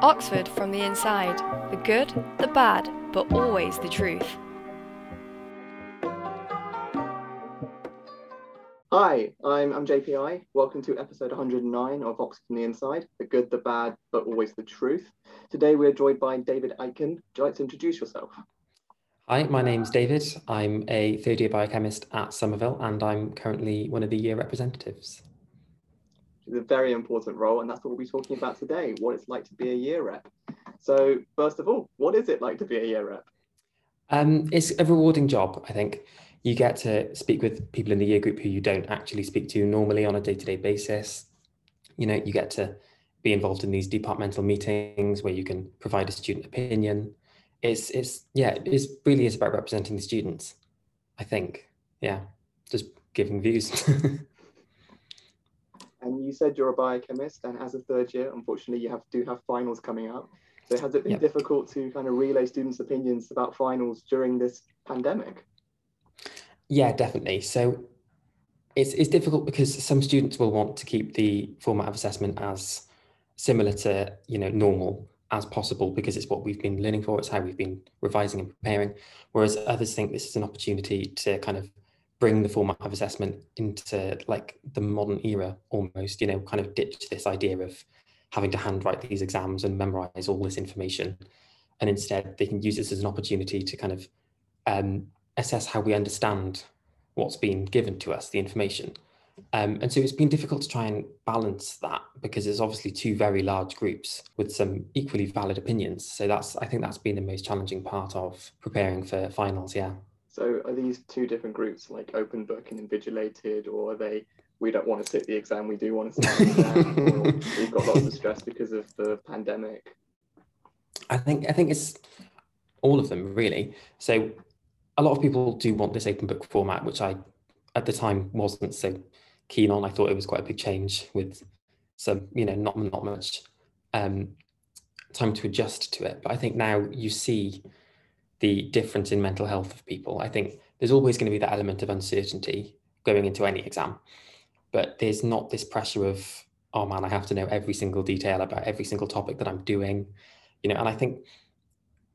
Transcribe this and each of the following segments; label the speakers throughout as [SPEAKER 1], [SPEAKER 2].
[SPEAKER 1] Oxford from the inside the good, the bad, but always the truth.
[SPEAKER 2] Hi, I'm, I'm JPI. Welcome to episode 109 of Oxford from the Inside the good, the bad, but always the truth. Today we're joined by David Aitken. Would you like to introduce yourself?
[SPEAKER 3] Hi, my name's David. I'm a third year biochemist at Somerville and I'm currently one of the year representatives.
[SPEAKER 2] It's a very important role, and that's what we'll be talking about today what it's like to be a year rep. So, first of all, what is it like to be a year rep?
[SPEAKER 3] Um, it's a rewarding job, I think. You get to speak with people in the year group who you don't actually speak to normally on a day to day basis. You know, you get to be involved in these departmental meetings where you can provide a student opinion. It's, it's yeah, it really is about representing the students, I think. Yeah, just giving views.
[SPEAKER 2] And you said you're a biochemist, and as a third year, unfortunately, you have do have finals coming up. So has it been yep. difficult to kind of relay students' opinions about finals during this pandemic?
[SPEAKER 3] Yeah, definitely. So it's it's difficult because some students will want to keep the format of assessment as similar to you know normal as possible because it's what we've been learning for, it's how we've been revising and preparing. Whereas others think this is an opportunity to kind of bring the format of assessment into like the modern era almost, you know, kind of ditch this idea of having to handwrite these exams and memorize all this information. And instead, they can use this as an opportunity to kind of um, assess how we understand what's been given to us, the information. Um, and so it's been difficult to try and balance that because there's obviously two very large groups with some equally valid opinions. So that's I think that's been the most challenging part of preparing for finals. Yeah.
[SPEAKER 2] So are these two different groups like open book and invigilated, or are they we don't want to sit the exam, we do want to sit the exam, we've got lots of stress because of the pandemic?
[SPEAKER 3] I think I think it's all of them really. So a lot of people do want this open book format, which I at the time wasn't so keen on. I thought it was quite a big change with some, you know, not not much um, time to adjust to it. But I think now you see the difference in mental health of people. I think there's always going to be that element of uncertainty going into any exam, but there's not this pressure of, oh man, I have to know every single detail about every single topic that I'm doing, you know. And I think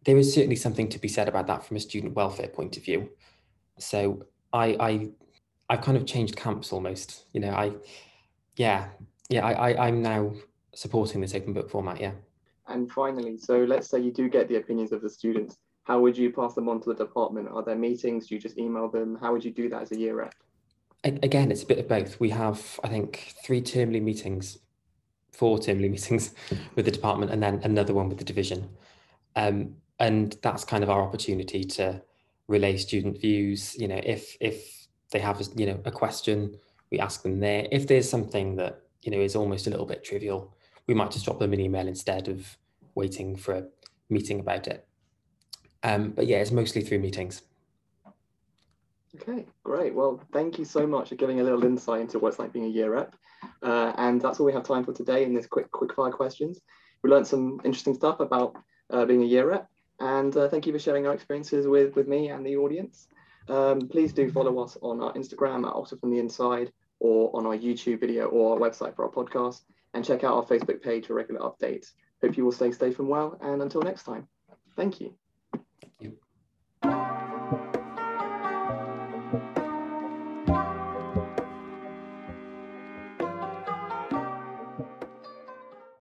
[SPEAKER 3] there is certainly something to be said about that from a student welfare point of view. So I, I, I've kind of changed camps almost. You know, I, yeah, yeah, I, I I'm now supporting this open book format. Yeah.
[SPEAKER 2] And finally, so let's say you do get the opinions of the students how would you pass them on to the department? Are there meetings? Do you just email them? How would you do that as a year rep?
[SPEAKER 3] Again, it's a bit of both. We have, I think, three termly meetings, four termly meetings with the department, and then another one with the division. Um, and that's kind of our opportunity to relay student views. You know, if if they have, you know, a question, we ask them there. If there's something that you know is almost a little bit trivial, we might just drop them an email instead of waiting for a meeting about it. Um, but yeah, it's mostly through meetings.
[SPEAKER 2] Okay, great. Well, thank you so much for giving a little insight into what it's like being a year rep. Uh, and that's all we have time for today in this quick quick fire questions. We learned some interesting stuff about uh, being a year rep. And uh, thank you for sharing your experiences with, with me and the audience. Um, please do follow us on our Instagram at Oxford from the Inside or on our YouTube video or our website for our podcast. And check out our Facebook page for regular updates. Hope you will stay safe and well. And until next time, thank you.
[SPEAKER 3] You.